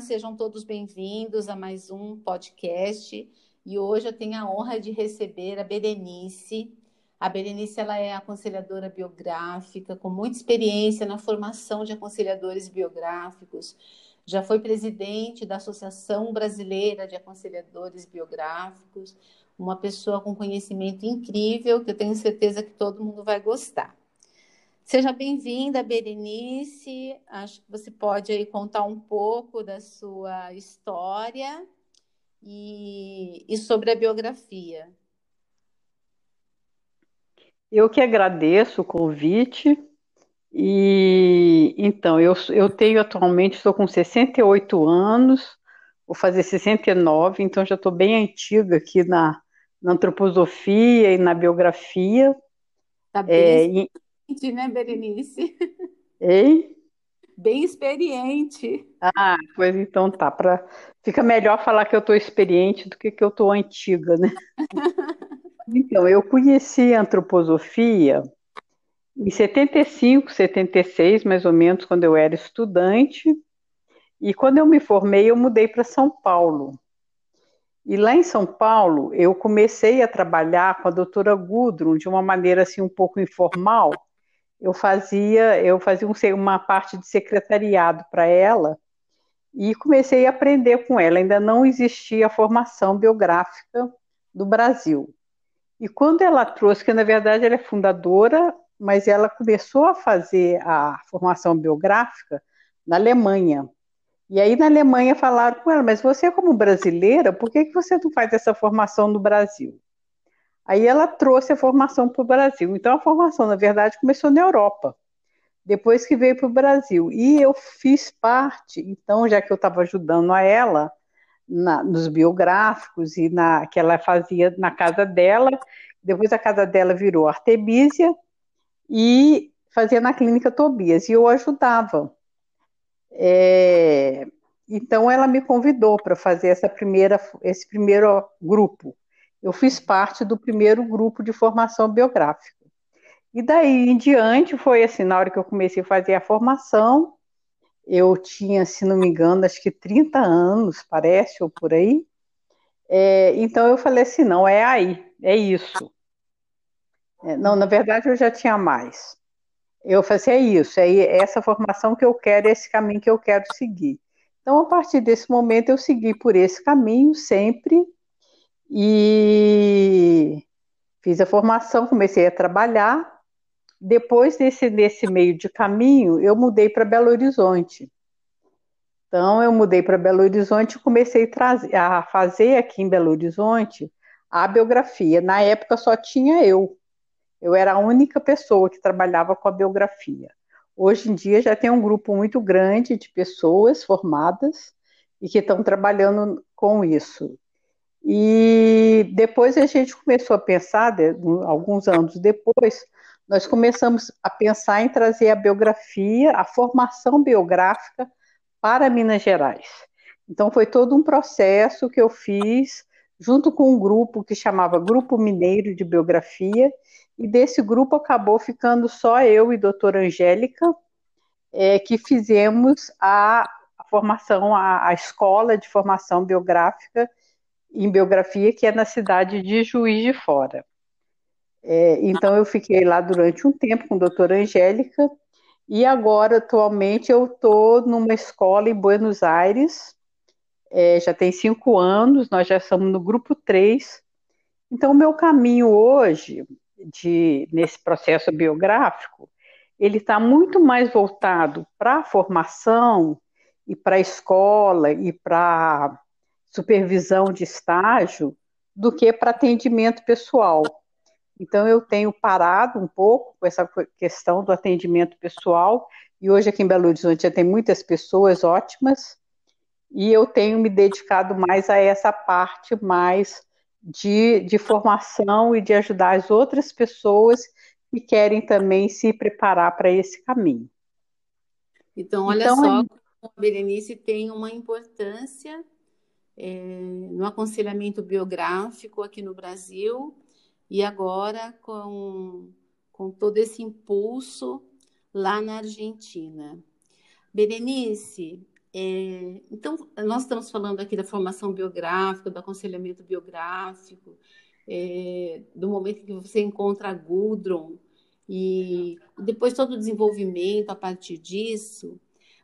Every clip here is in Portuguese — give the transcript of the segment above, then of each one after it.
sejam todos bem-vindos a mais um podcast. E hoje eu tenho a honra de receber a Berenice. A Berenice ela é aconselhadora biográfica, com muita experiência na formação de aconselhadores biográficos. Já foi presidente da Associação Brasileira de Aconselhadores Biográficos, uma pessoa com conhecimento incrível que eu tenho certeza que todo mundo vai gostar. Seja bem-vinda, Berenice. Acho que você pode aí contar um pouco da sua história e, e sobre a biografia. Eu que agradeço o convite. E então, eu, eu tenho atualmente, estou com 68 anos, vou fazer 69, então já estou bem antiga aqui na, na antroposofia e na biografia. Tá bem. É, né, Berenice? Ei? Bem experiente. Ah, pois então tá. Pra... Fica melhor falar que eu estou experiente do que que eu estou antiga, né? então, eu conheci a antroposofia em 75, 76, mais ou menos, quando eu era estudante. E quando eu me formei, eu mudei para São Paulo. E lá em São Paulo, eu comecei a trabalhar com a doutora Gudrun de uma maneira assim um pouco informal, eu fazia, eu fazia um, uma parte de secretariado para ela e comecei a aprender com ela. Ainda não existia a formação biográfica do Brasil. E quando ela trouxe, que na verdade ela é fundadora, mas ela começou a fazer a formação biográfica na Alemanha. E aí na Alemanha falaram com ela, mas você como brasileira, por que, que você não faz essa formação no Brasil? Aí ela trouxe a formação para o Brasil. Então a formação, na verdade, começou na Europa, depois que veio para o Brasil. E eu fiz parte, então, já que eu estava ajudando a ela na, nos biográficos e na que ela fazia na casa dela, depois a casa dela virou Artemisia e fazia na clínica Tobias, e eu ajudava. É, então ela me convidou para fazer essa primeira, esse primeiro grupo eu fiz parte do primeiro grupo de formação biográfica. E daí em diante foi assim, na hora que eu comecei a fazer a formação, eu tinha, se não me engano, acho que 30 anos, parece, ou por aí. É, então eu falei assim, não, é aí, é isso. É, não, na verdade eu já tinha mais. Eu falei assim, é isso, é essa formação que eu quero, é esse caminho que eu quero seguir. Então, a partir desse momento, eu segui por esse caminho sempre, e fiz a formação, comecei a trabalhar. Depois desse, desse meio de caminho, eu mudei para Belo Horizonte. Então, eu mudei para Belo Horizonte e comecei a, trazer, a fazer aqui em Belo Horizonte a biografia. Na época só tinha eu. Eu era a única pessoa que trabalhava com a biografia. Hoje em dia já tem um grupo muito grande de pessoas formadas e que estão trabalhando com isso. E depois a gente começou a pensar, alguns anos depois, nós começamos a pensar em trazer a biografia, a formação biográfica para Minas Gerais. Então foi todo um processo que eu fiz junto com um grupo que chamava Grupo Mineiro de Biografia, e desse grupo acabou ficando só eu e doutora Angélica, é, que fizemos a, a formação, a, a escola de formação biográfica em biografia, que é na cidade de Juiz de Fora. É, então, eu fiquei lá durante um tempo com a doutora Angélica, e agora, atualmente, eu estou numa escola em Buenos Aires, é, já tem cinco anos, nós já estamos no grupo 3. Então, o meu caminho hoje, de, nesse processo biográfico, ele está muito mais voltado para a formação e para a escola e para supervisão de estágio do que para atendimento pessoal. Então, eu tenho parado um pouco com essa questão do atendimento pessoal, e hoje aqui em Belo Horizonte já tem muitas pessoas ótimas, e eu tenho me dedicado mais a essa parte mais de, de formação e de ajudar as outras pessoas que querem também se preparar para esse caminho. Então, olha então, só, a Berenice tem uma importância é, no aconselhamento biográfico aqui no Brasil e agora com, com todo esse impulso lá na Argentina. Berenice, É, então, nós estamos falando aqui da formação biográfica, do aconselhamento biográfico, é, do momento que você encontra a Gudrun e depois todo o desenvolvimento a partir disso.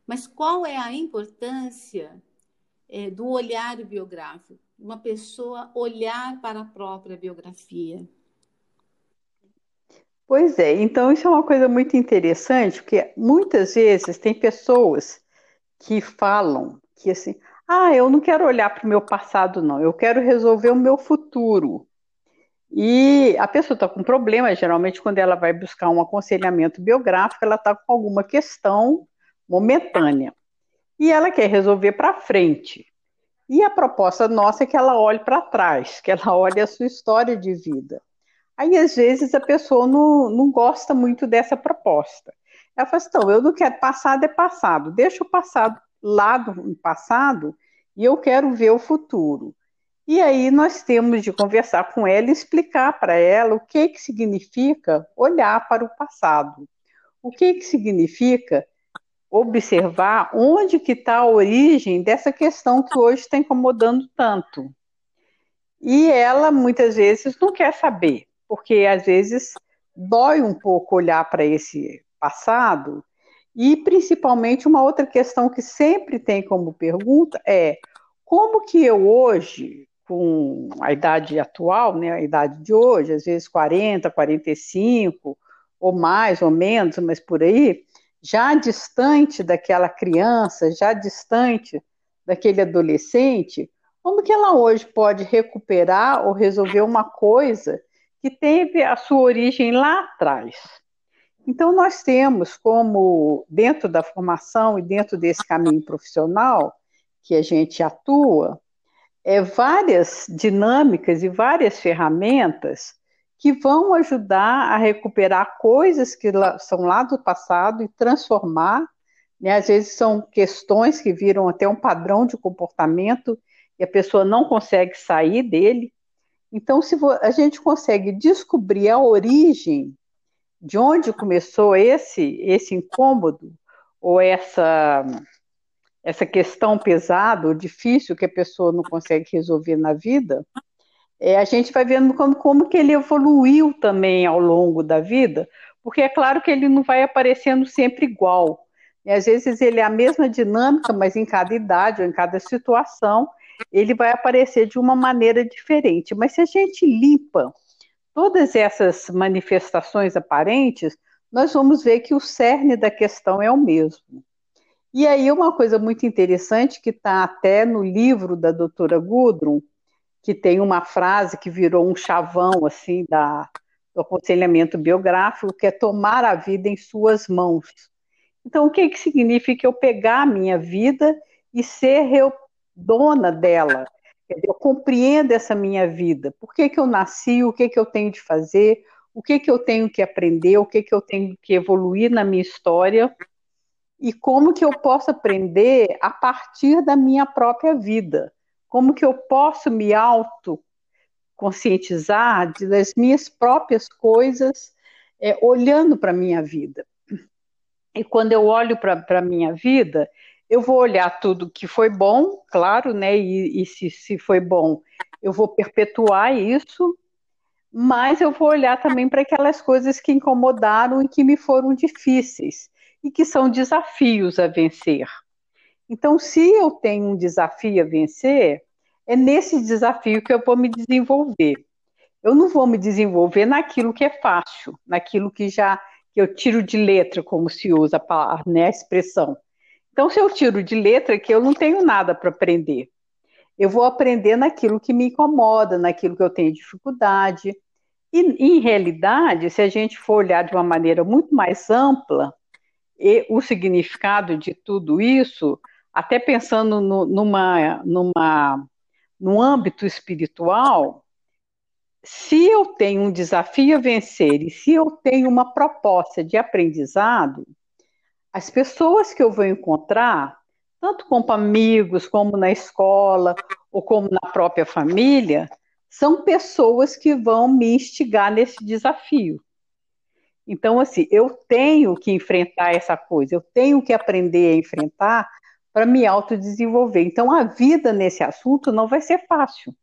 Mas qual é a importância é, do olhar biográfico? Uma pessoa olhar para a própria biografia. Pois é, então isso é uma coisa muito interessante, porque muitas vezes tem pessoas que falam que assim, ah, eu não quero olhar para o meu passado, não, eu quero resolver o meu futuro. E a pessoa está com problema, geralmente, quando ela vai buscar um aconselhamento biográfico, ela está com alguma questão momentânea. E ela quer resolver para frente. E a proposta nossa é que ela olhe para trás, que ela olhe a sua história de vida. Aí, às vezes, a pessoa não, não gosta muito dessa proposta. Ela fala assim, então, eu não quero, passado é passado, deixa o passado lá do passado e eu quero ver o futuro. E aí nós temos de conversar com ela e explicar para ela o que, que significa olhar para o passado. O que, que significa observar onde que está a origem dessa questão que hoje está incomodando tanto. E ela muitas vezes não quer saber, porque às vezes dói um pouco olhar para esse passado. E principalmente uma outra questão que sempre tem como pergunta é como que eu hoje, com a idade atual, né, a idade de hoje, às vezes 40, 45, ou mais ou menos, mas por aí, já distante daquela criança, já distante daquele adolescente, como que ela hoje pode recuperar ou resolver uma coisa que teve a sua origem lá atrás? Então, nós temos como, dentro da formação e dentro desse caminho profissional que a gente atua, é, várias dinâmicas e várias ferramentas que vão ajudar a recuperar coisas que são lá do passado e transformar. Né? Às vezes são questões que viram até um padrão de comportamento e a pessoa não consegue sair dele. Então, se a gente consegue descobrir a origem de onde começou esse esse incômodo ou essa essa questão pesada ou difícil que a pessoa não consegue resolver na vida, é, a gente vai vendo como, como que ele evoluiu também ao longo da vida, porque é claro que ele não vai aparecendo sempre igual. E às vezes ele é a mesma dinâmica, mas em cada idade ou em cada situação, ele vai aparecer de uma maneira diferente. Mas se a gente limpa todas essas manifestações aparentes, nós vamos ver que o cerne da questão é o mesmo. E aí, uma coisa muito interessante que está até no livro da doutora Gudrun, que tem uma frase que virou um chavão assim da, do aconselhamento biográfico, que é tomar a vida em suas mãos. Então, o que, que significa eu pegar a minha vida e ser eu dona dela? Eu compreendo essa minha vida. Por que, que eu nasci? O que, que eu tenho de fazer? O que, que eu tenho que aprender? O que, que eu tenho que evoluir na minha história? E como que eu posso aprender a partir da minha própria vida? Como que eu posso me auto conscientizar das minhas próprias coisas, é, olhando para a minha vida. E quando eu olho para a minha vida, eu vou olhar tudo que foi bom, claro, né? E, e se, se foi bom, eu vou perpetuar isso, mas eu vou olhar também para aquelas coisas que incomodaram e que me foram difíceis e que são desafios a vencer. Então, se eu tenho um desafio a vencer, é nesse desafio que eu vou me desenvolver. Eu não vou me desenvolver naquilo que é fácil, naquilo que já que eu tiro de letra, como se usa a, né, a expressão. Então, se eu tiro de letra, é que eu não tenho nada para aprender. Eu vou aprender naquilo que me incomoda, naquilo que eu tenho dificuldade. E, em realidade, se a gente for olhar de uma maneira muito mais ampla, e o significado de tudo isso, até pensando no, numa, numa, no âmbito espiritual, se eu tenho um desafio a vencer e se eu tenho uma proposta de aprendizado, as pessoas que eu vou encontrar, tanto como amigos, como na escola, ou como na própria família, são pessoas que vão me instigar nesse desafio. Então, assim, eu tenho que enfrentar essa coisa, eu tenho que aprender a enfrentar para me autodesenvolver. Então, a vida nesse assunto não vai ser fácil.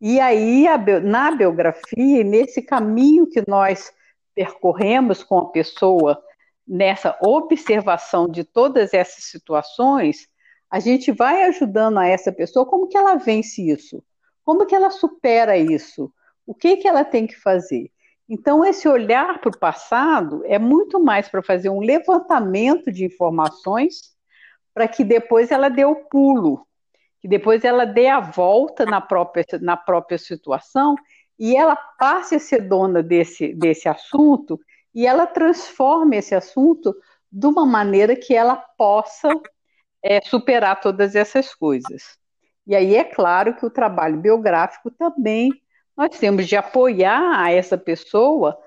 E aí, na biografia, nesse caminho que nós percorremos com a pessoa, nessa observação de todas essas situações, a gente vai ajudando a essa pessoa como que ela vence isso, como que ela supera isso, o que que ela tem que fazer. Então, esse olhar para o passado é muito mais para fazer um levantamento de informações para que depois ela dê o pulo, que depois ela dê a volta na própria, na própria situação e ela passe a ser dona desse, desse assunto e ela transforme esse assunto de uma maneira que ela possa é, superar todas essas coisas. E aí é claro que o trabalho biográfico também nós temos de apoiar a essa pessoa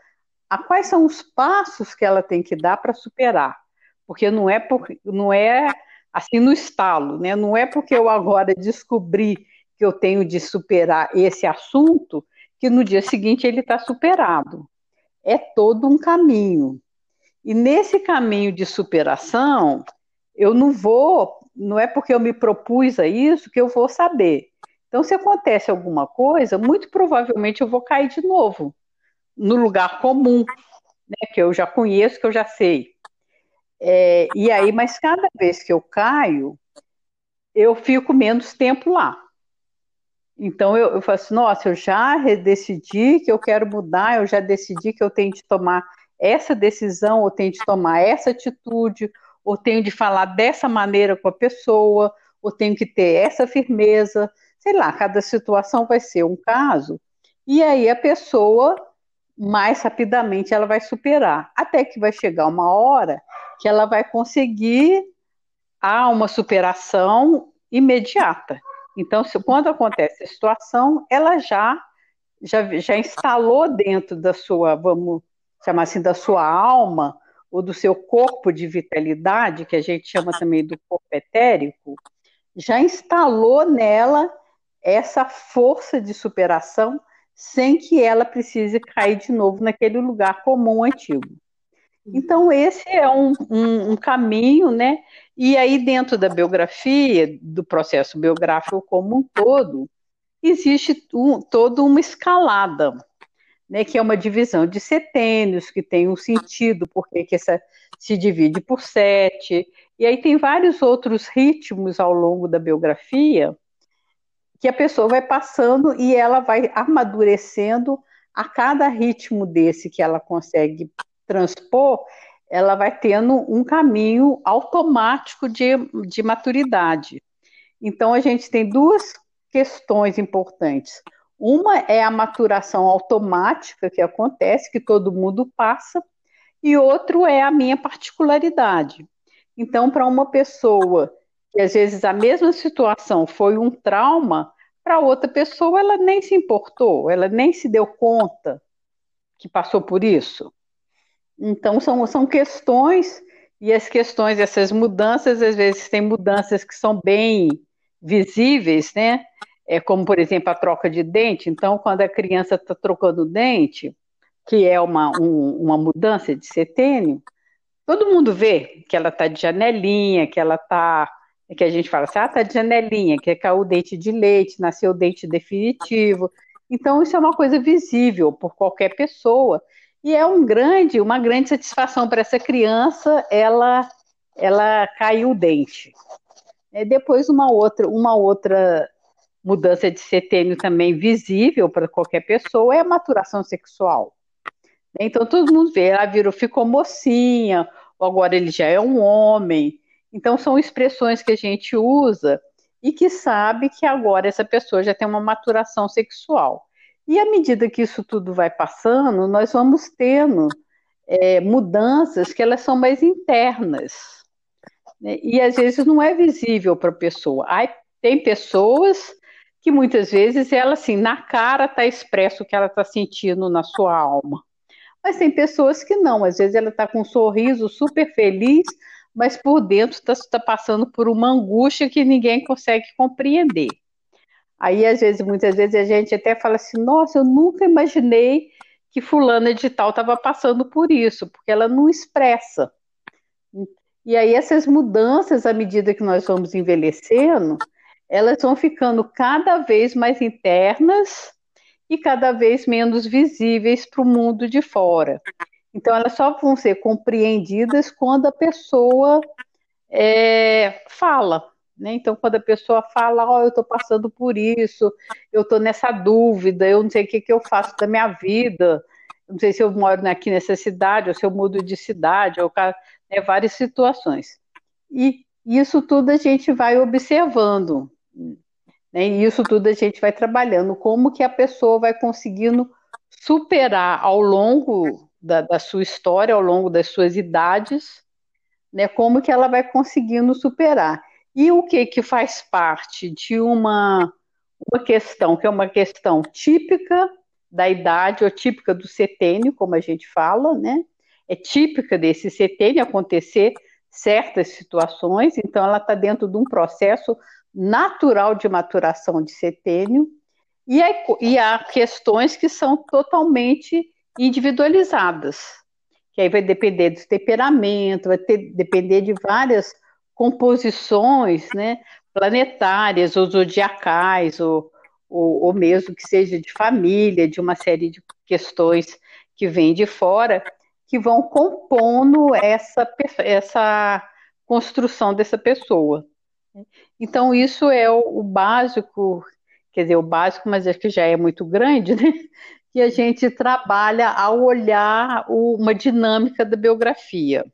a quais são os passos que ela tem que dar para superar. Porque não é, por, não é assim no estalo, né? não é porque eu agora descobri que eu tenho de superar esse assunto que no dia seguinte ele está superado. É todo um caminho. E nesse caminho de superação, eu não vou, não é porque eu me propus a isso que eu vou saber. Então, se acontece alguma coisa, muito provavelmente eu vou cair de novo no lugar comum, né, que eu já conheço, que eu já sei. É, e aí, mas cada vez que eu caio, eu fico menos tempo lá. Então eu, eu falo assim, nossa, eu já decidi que eu quero mudar, eu já decidi que eu tenho de tomar essa decisão, ou tenho de tomar essa atitude, ou tenho de falar dessa maneira com a pessoa, ou tenho que ter essa firmeza sei lá, cada situação vai ser um caso, e aí a pessoa mais rapidamente ela vai superar, até que vai chegar uma hora que ela vai conseguir a uma superação imediata. Então, se, quando acontece a situação, ela já, já, já instalou dentro da sua, vamos chamar assim, da sua alma, ou do seu corpo de vitalidade, que a gente chama também do corpo etérico, já instalou nela essa força de superação sem que ela precise cair de novo naquele lugar comum antigo. Então, esse é um, um, um, caminho, né? E aí, dentro da biografia, do processo biográfico como um todo, existe um, toda uma escalada, né? Que é uma divisão de setênios, que tem um sentido, porque que essa se divide por sete. E aí tem vários outros ritmos ao longo da biografia, que a pessoa vai passando e ela vai amadurecendo a cada ritmo desse que ela consegue transpor, ela vai tendo um caminho automático de, de maturidade. Então, a gente tem duas questões importantes. Uma é a maturação automática que acontece, que todo mundo passa, e outro é a minha particularidade. Então, para uma pessoa que às vezes a mesma situação foi um trauma, para outra pessoa ela nem se importou, ela nem se deu conta que passou por isso. Então são, são questões, e as questões, essas mudanças, às vezes tem mudanças que são bem visíveis, né? É como, por exemplo, a troca de dente. Então, quando a criança está trocando dente, que é uma, um, uma mudança de setênio, todo mundo vê que ela está de janelinha, que ela está é que a gente fala assim, ah, tá de janelinha, que caiu o dente de leite, nasceu o dente definitivo. Então, isso é uma coisa visível por qualquer pessoa. E é um grande, uma grande satisfação para essa criança, ela, ela caiu o dente. É, depois, uma outra, uma outra mudança de setênio também visível para qualquer pessoa é a maturação sexual. Então, todo mundo vê, ela virou, ficou mocinha, ou agora ele já é um homem. Então, são expressões que a gente usa e que sabe que agora essa pessoa já tem uma maturação sexual. E à medida que isso tudo vai passando, nós vamos tendo é, mudanças que elas são mais internas. Né? E às vezes não é visível para a pessoa. Aí, tem pessoas que muitas vezes ela assim, na cara está expresso o que ela está sentindo na sua alma. Mas tem pessoas que não, às vezes ela está com um sorriso super feliz, mas por dentro está tá passando por uma angústia que ninguém consegue compreender. Aí, às vezes, muitas vezes, a gente até fala assim: nossa, eu nunca imaginei que fulana de tal estava passando por isso, porque ela não expressa. E aí essas mudanças, à medida que nós vamos envelhecendo, elas vão ficando cada vez mais internas e cada vez menos visíveis para o mundo de fora. Então, elas só vão ser compreendidas quando a pessoa é, fala. Né? Então, quando a pessoa fala, oh, eu estou passando por isso, eu estou nessa dúvida, eu não sei o que, que eu faço da minha vida, não sei se eu moro aqui nessa cidade, ou se eu mudo de cidade, ou né, várias situações. E isso tudo a gente vai observando. Né? E isso tudo a gente vai trabalhando, como que a pessoa vai conseguindo superar ao longo da, da sua história, ao longo das suas idades, né? como que ela vai conseguindo superar. E o que, que faz parte de uma, uma questão, que é uma questão típica da idade, ou típica do setênio, como a gente fala, né? É típica desse setênio acontecer certas situações, então ela está dentro de um processo natural de maturação de setênio, e, aí, e há questões que são totalmente individualizadas, que aí vai depender do temperamento, vai ter, depender de várias composições né, planetárias ou zodiacais, ou, ou, ou mesmo que seja de família, de uma série de questões que vêm de fora, que vão compondo essa, essa construção dessa pessoa. Então, isso é o, o básico, quer dizer, o básico, mas acho que já é muito grande, né? Que a gente trabalha ao olhar o, uma dinâmica da biografia.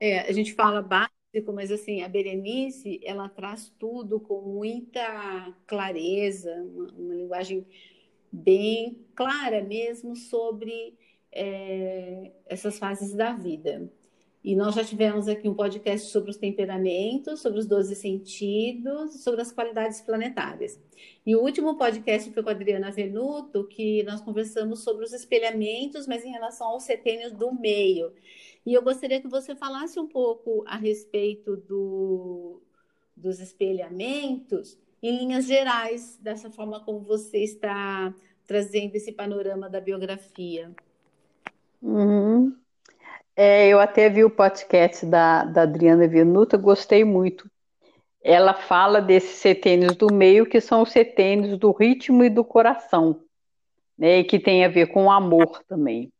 É, a gente fala básico, mas assim, a Berenice, ela traz tudo com muita clareza, uma, uma linguagem bem clara mesmo sobre é, essas fases da vida. E nós já tivemos aqui um podcast sobre os temperamentos, sobre os 12 sentidos, sobre as qualidades planetárias. E o último podcast foi com a Adriana Venuto, que nós conversamos sobre os espelhamentos, mas em relação aos setênios do meio. E eu gostaria que você falasse um pouco a respeito do, dos espelhamentos, em linhas gerais, dessa forma como você está trazendo esse panorama da biografia. Uhum. É, eu até vi o podcast da, da Adriana Venuta, gostei muito. Ela fala desses setênios do meio, que são os setênios do ritmo e do coração, né, e que tem a ver com o amor também.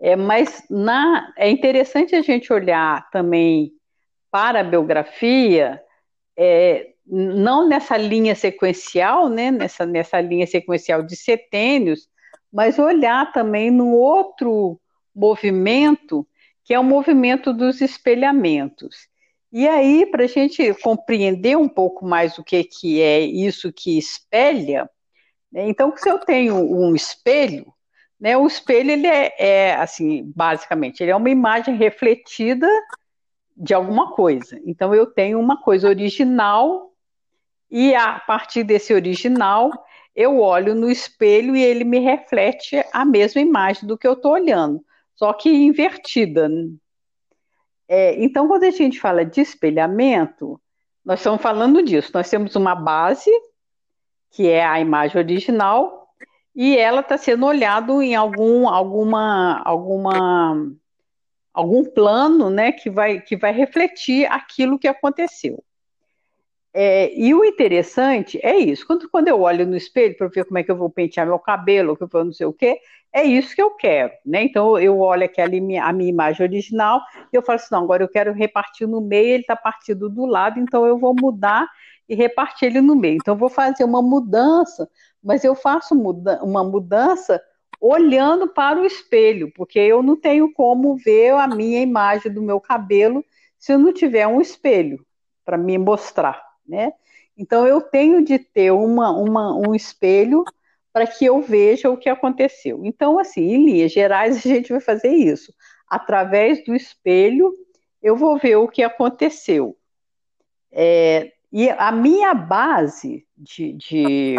É, mas na, é interessante a gente olhar também para a biografia, é, não nessa linha sequencial, né, nessa, nessa linha sequencial de setênios, mas olhar também no outro movimento que é o movimento dos espelhamentos. E aí, para a gente compreender um pouco mais o que, que é isso que espelha, né, então, se eu tenho um espelho, né, o espelho ele é, é, assim, basicamente, ele é uma imagem refletida de alguma coisa. Então, eu tenho uma coisa original e a partir desse original eu olho no espelho e ele me reflete a mesma imagem do que eu estou olhando só que invertida. É, então, quando a gente fala de espelhamento, nós estamos falando disso. Nós temos uma base, que é a imagem original, e ela está sendo olhada em algum, alguma, alguma, algum plano né, que, vai, que vai refletir aquilo que aconteceu. É, e o interessante é isso. Quando, quando eu olho no espelho para ver como é que eu vou pentear meu cabelo, que eu vou não sei o quê, é isso que eu quero, né? Então eu olho aqui minha, a minha imagem original e eu falo assim, não, agora eu quero repartir no meio, ele está partido do lado, então eu vou mudar e repartir ele no meio. Então eu vou fazer uma mudança, mas eu faço muda uma mudança olhando para o espelho, porque eu não tenho como ver a minha imagem do meu cabelo se eu não tiver um espelho para me mostrar, né? Então eu tenho de ter uma, uma, um espelho para que eu veja o que aconteceu. Então, assim, em linhas gerais, a gente vai fazer isso. Através do espelho, eu vou ver o que aconteceu. É, e a minha base de, de,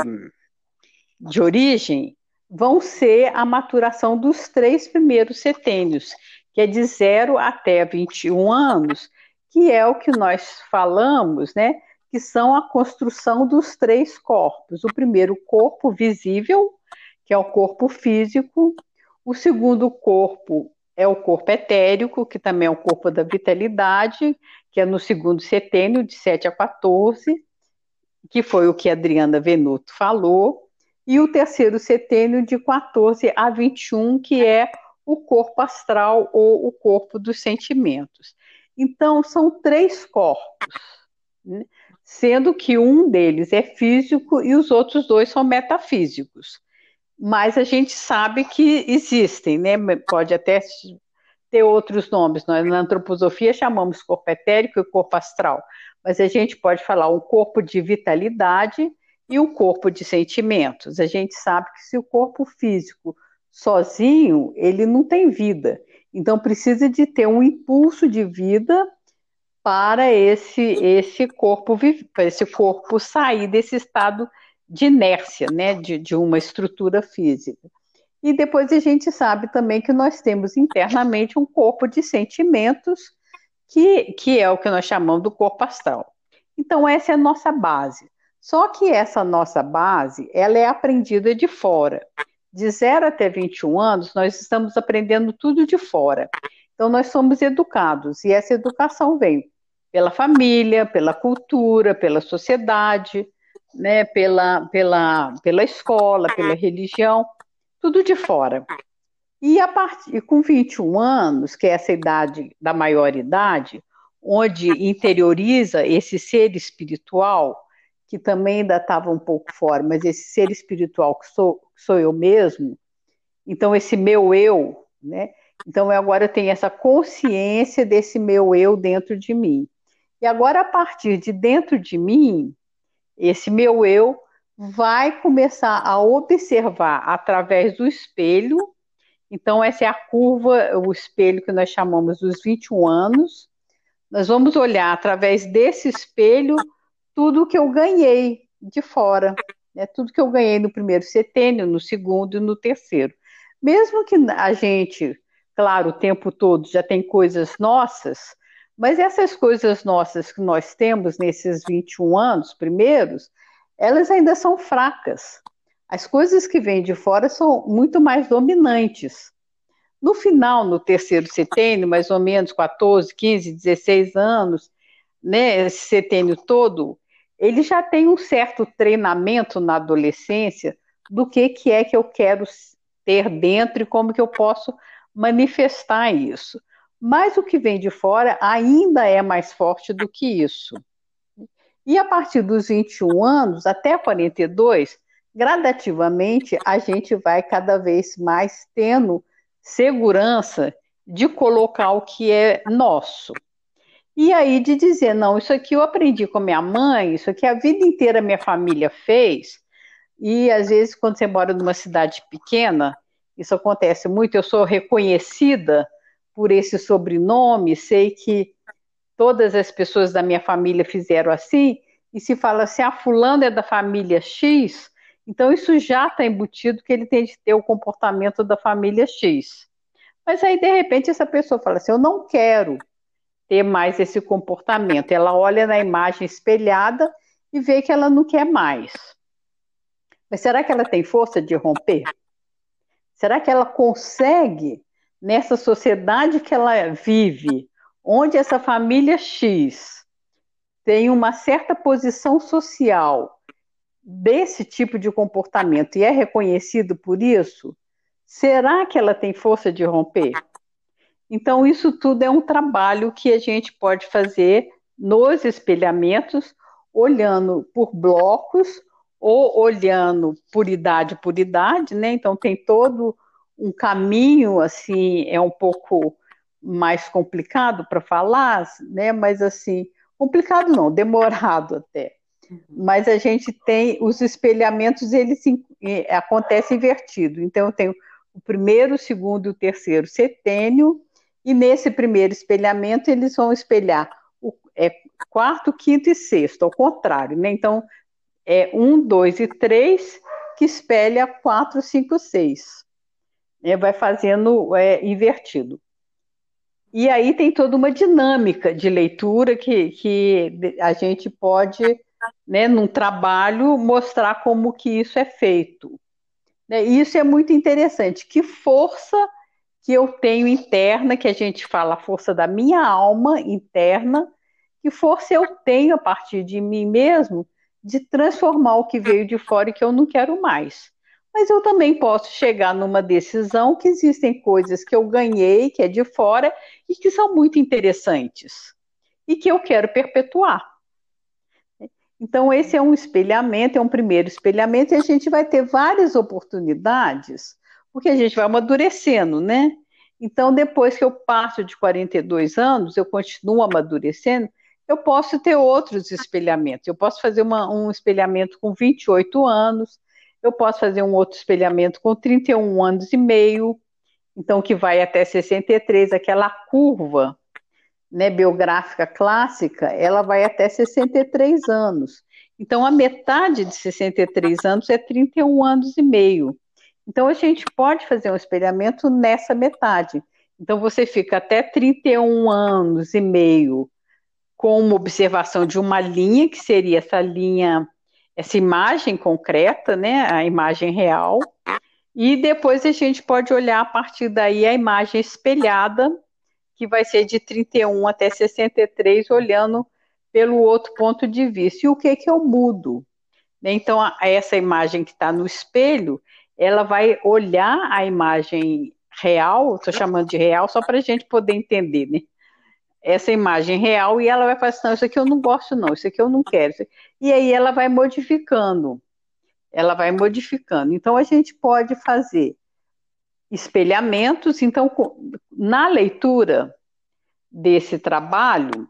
de origem vão ser a maturação dos três primeiros setênios, que é de 0 até 21 anos, que é o que nós falamos, né? Que são a construção dos três corpos. O primeiro corpo visível, que é o corpo físico, o segundo corpo é o corpo etérico, que também é o corpo da vitalidade, que é no segundo setênio, de 7 a 14, que foi o que a Adriana Venuto falou, e o terceiro setênio, de 14 a 21, que é o corpo astral ou o corpo dos sentimentos. Então, são três corpos, né? Sendo que um deles é físico e os outros dois são metafísicos. Mas a gente sabe que existem, né? Pode até ter outros nomes. Nós na antroposofia chamamos corpo etérico e corpo astral, mas a gente pode falar um corpo de vitalidade e um corpo de sentimentos. A gente sabe que se o corpo físico sozinho, ele não tem vida. Então precisa de ter um impulso de vida para esse esse corpo para esse corpo sair desse estado de inércia, né, de, de uma estrutura física. E depois a gente sabe também que nós temos internamente um corpo de sentimentos, que, que é o que nós chamamos do corpo astral. Então, essa é a nossa base. Só que essa nossa base, ela é aprendida de fora. De 0 até 21 anos, nós estamos aprendendo tudo de fora. Então, nós somos educados, e essa educação vem pela família, pela cultura, pela sociedade, né, pela, pela, pela escola, pela religião, tudo de fora. E a partir com 21 anos, que é essa idade da maioridade, onde interioriza esse ser espiritual, que também ainda estava um pouco fora, mas esse ser espiritual que sou, sou eu mesmo, então esse meu eu, né? Então agora eu tenho essa consciência desse meu eu dentro de mim. E agora, a partir de dentro de mim, esse meu eu vai começar a observar através do espelho. Então, essa é a curva, o espelho que nós chamamos dos 21 anos. Nós vamos olhar através desse espelho tudo que eu ganhei de fora, né? tudo que eu ganhei no primeiro setênio, no segundo e no terceiro. Mesmo que a gente, claro, o tempo todo já tem coisas nossas, mas essas coisas nossas que nós temos nesses 21 anos primeiros, elas ainda são fracas. As coisas que vêm de fora são muito mais dominantes. No final, no terceiro setênio, mais ou menos 14, 15, 16 anos, né, esse setênio todo, ele já tem um certo treinamento na adolescência do que, que é que eu quero ter dentro e como que eu posso manifestar isso. Mas o que vem de fora ainda é mais forte do que isso. E a partir dos 21 anos até 42, gradativamente a gente vai cada vez mais tendo segurança de colocar o que é nosso. E aí de dizer, não, isso aqui eu aprendi com minha mãe, isso aqui a vida inteira minha família fez. E às vezes quando você mora numa cidade pequena, isso acontece muito, eu sou reconhecida por esse sobrenome, sei que todas as pessoas da minha família fizeram assim, e se fala assim, a ah, fulano é da família X, então isso já está embutido que ele tem de ter o comportamento da família X. Mas aí, de repente, essa pessoa fala assim, eu não quero ter mais esse comportamento. Ela olha na imagem espelhada e vê que ela não quer mais. Mas será que ela tem força de romper? Será que ela consegue nessa sociedade que ela vive, onde essa família X tem uma certa posição social desse tipo de comportamento e é reconhecido por isso, será que ela tem força de romper? Então, isso tudo é um trabalho que a gente pode fazer nos espelhamentos, olhando por blocos ou olhando por idade por idade, né? Então, tem todo um caminho assim é um pouco mais complicado para falar, né? Mas assim, complicado não, demorado até. Uhum. Mas a gente tem os espelhamentos, eles acontecem invertido. Então eu tenho o primeiro, o segundo e o terceiro setênio, e nesse primeiro espelhamento eles vão espelhar o é, quarto, quinto e sexto, ao contrário, né? Então é um, dois e três que espelha quatro, cinco, seis né, vai fazendo é, invertido. E aí tem toda uma dinâmica de leitura que, que a gente pode, né, num trabalho, mostrar como que isso é feito. Né, e isso é muito interessante. Que força que eu tenho interna, que a gente fala a força da minha alma interna, que força eu tenho a partir de mim mesmo de transformar o que veio de fora e que eu não quero mais. Mas eu também posso chegar numa decisão que existem coisas que eu ganhei, que é de fora, e que são muito interessantes, e que eu quero perpetuar. Então, esse é um espelhamento, é um primeiro espelhamento, e a gente vai ter várias oportunidades, porque a gente vai amadurecendo, né? Então, depois que eu passo de 42 anos, eu continuo amadurecendo, eu posso ter outros espelhamentos. Eu posso fazer uma, um espelhamento com 28 anos, eu posso fazer um outro espelhamento com 31 anos e meio, então que vai até 63, aquela curva né, biográfica clássica, ela vai até 63 anos. Então, a metade de 63 anos é 31 anos e meio. Então, a gente pode fazer um espelhamento nessa metade. Então, você fica até 31 anos e meio com uma observação de uma linha, que seria essa linha, essa imagem concreta, né, a imagem real, e depois a gente pode olhar a partir daí a imagem espelhada, que vai ser de 31 até 63, olhando pelo outro ponto de vista. E o que, que eu mudo? Então, essa imagem que está no espelho, ela vai olhar a imagem real, estou chamando de real só para a gente poder entender, né? Essa imagem real e ela vai falar assim, não, isso aqui eu não gosto não, isso aqui eu não quero. E aí ela vai modificando, ela vai modificando. Então a gente pode fazer espelhamentos. Então, na leitura desse trabalho,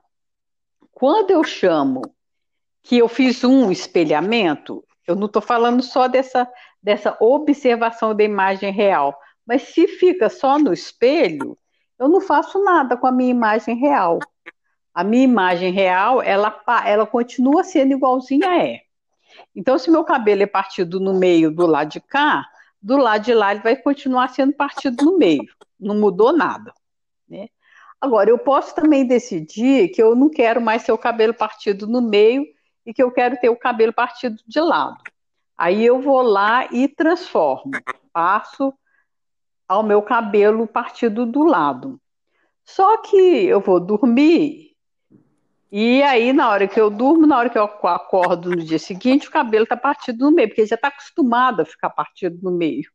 quando eu chamo que eu fiz um espelhamento, eu não estou falando só dessa, dessa observação da imagem real, mas se fica só no espelho, eu não faço nada com a minha imagem real. A minha imagem real, ela, ela continua sendo igualzinha é. Então, se meu cabelo é partido no meio do lado de cá, do lado de lá ele vai continuar sendo partido no meio, não mudou nada. Né? Agora, eu posso também decidir que eu não quero mais ter o cabelo partido no meio e que eu quero ter o cabelo partido de lado. Aí eu vou lá e transformo, passo ao meu cabelo partido do lado. Só que eu vou dormir e aí, na hora que eu durmo, na hora que eu acordo no dia seguinte, o cabelo está partido no meio, porque já está acostumado a ficar partido no meio.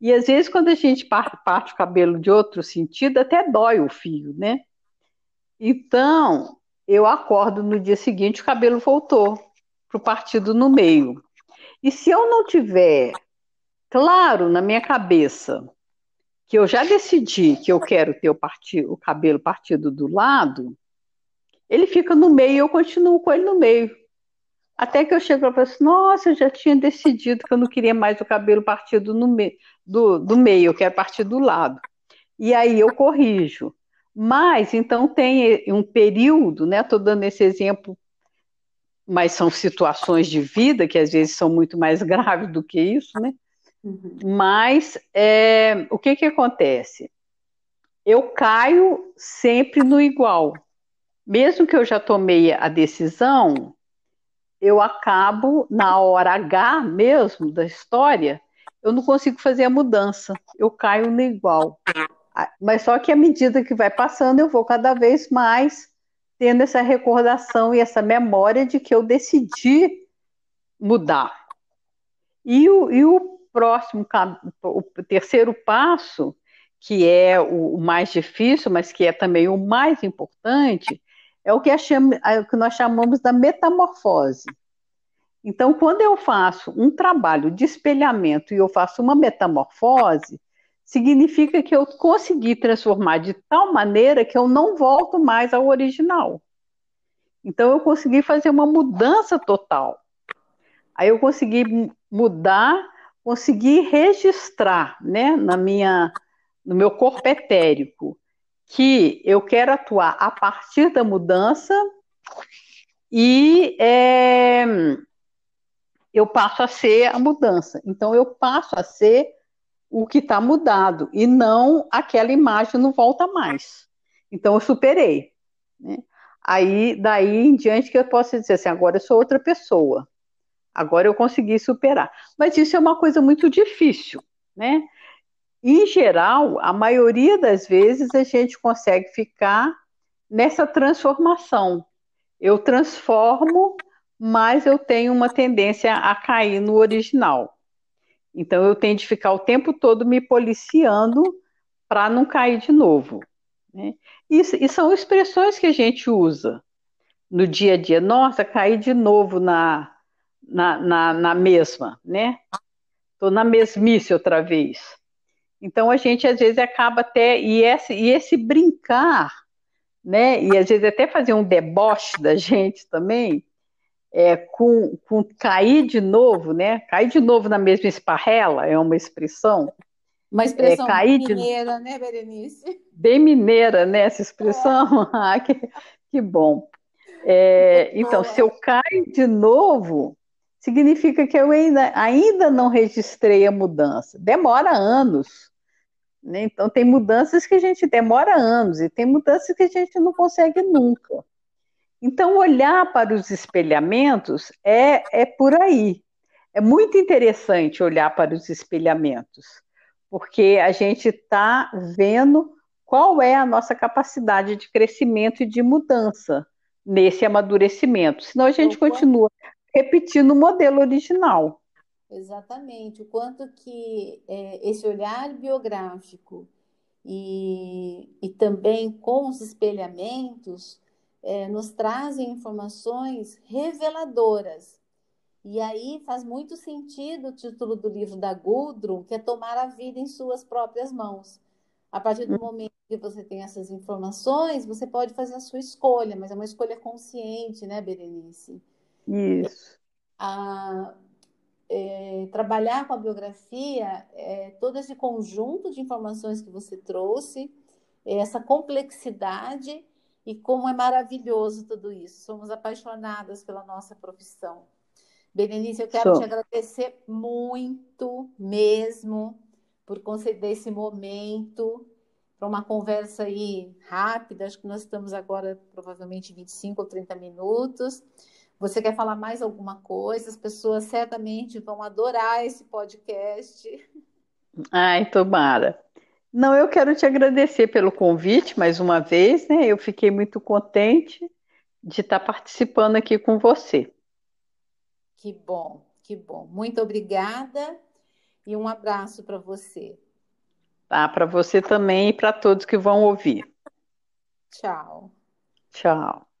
E às vezes, quando a gente parte o cabelo de outro sentido, até dói o fio, né? Então, eu acordo no dia seguinte, o cabelo voltou para o partido no meio. E se eu não tiver claro na minha cabeça que eu já decidi que eu quero ter o, partido, o cabelo partido do lado, ele fica no meio e eu continuo com ele no meio. Até que eu chego e falo assim, nossa, eu já tinha decidido que eu não queria mais o cabelo partido no meio, do, do meio, eu quero partir do lado. E aí eu corrijo. Mas, então, tem um período, né? Estou dando esse exemplo, mas são situações de vida que às vezes são muito mais graves do que isso, né? Uhum. Mas é, o que, que acontece? Eu caio sempre no igual mesmo que eu já tomei a decisão, eu acabo, na hora H mesmo da história, eu não consigo fazer a mudança, eu caio no igual. Mas só que à medida que vai passando, eu vou cada vez mais tendo essa recordação e essa memória de que eu decidi mudar. E o, e o próximo, o terceiro passo, que é o, mais difícil, mas que é também o mais importante, é o que, achamos, é o que nós chamamos da metamorfose. Então, quando eu faço um trabalho de espelhamento e eu faço uma metamorfose, significa que eu consegui transformar de tal maneira que eu não volto mais ao original. Então, eu consegui fazer uma mudança total. Aí eu consegui mudar, consegui registrar, né, na minha, no meu corpo etérico, que eu quero atuar a partir da mudança e é, eu passo a ser a mudança. Então, eu passo a ser o que está mudado e não aquela imagem não volta mais. Então, eu superei. Né? Aí, daí em diante, que eu posso dizer assim: agora eu sou outra pessoa. Agora eu consegui superar. Mas isso é uma coisa muito difícil, né? em geral, a maioria das vezes a gente consegue ficar nessa transformação. Eu transformo, mas eu tenho uma tendência a cair no original. Então eu tenho de ficar o tempo todo me policiando para não cair de novo. Né? E, e, são expressões que a gente usa no dia a dia. Nossa, caí de novo na, na, na, na mesma, né? Estou na mesmice outra vez. Então a gente às vezes acaba até e esse, e esse brincar, né? E às vezes até fazer um deboche da gente também, é, com, com cair de novo, né? Cair de novo na mesma esparrela é uma expressão. Uma expressão é, bem mineira, de... né, Berenice? Bem mineira, né, essa expressão? É. ah, que, que bom. É, então, se eu caio de novo, significa que eu ainda, ainda não registrei a mudança. Demora anos. Né? Então, tem mudanças que a gente demora anos e tem mudanças que a gente não consegue nunca. Então, olhar para os espelhamentos é, é por aí. É muito interessante olhar para os espelhamentos, porque a gente está vendo qual é a nossa capacidade de crescimento e de mudança nesse amadurecimento. Senão a gente continua repetindo o modelo original. Exatamente. O quanto que é, esse olhar biográfico e, e também com os espelhamentos é, nos trazem informações reveladoras. E aí faz muito sentido o título do livro da Gudrun, que é tomar a vida em suas próprias mãos. A partir do hum. momento que você tem essas informações, você pode fazer a sua escolha, mas é uma escolha consciente, né, Berenice? Isso. A, é, trabalhar com a biografia é todo esse conjunto de informações que você trouxe, é essa complexidade e como é maravilhoso tudo isso. Somos apaixonadas pela nossa profissão. Berenice, eu quero Sou. te agradecer muito mesmo por conceder esse momento para uma conversa aí rápida. Acho que nós estamos agora provavelmente 25 ou 30 minutos. Você quer falar mais alguma coisa? As pessoas certamente vão adorar esse podcast. Ai, tomara. Não, eu quero te agradecer pelo convite mais uma vez, né? Eu fiquei muito contente de estar participando aqui com você. Que bom, que bom. Muito obrigada e um abraço para você. Tá, para você também e para todos que vão ouvir. Tchau. Tchau.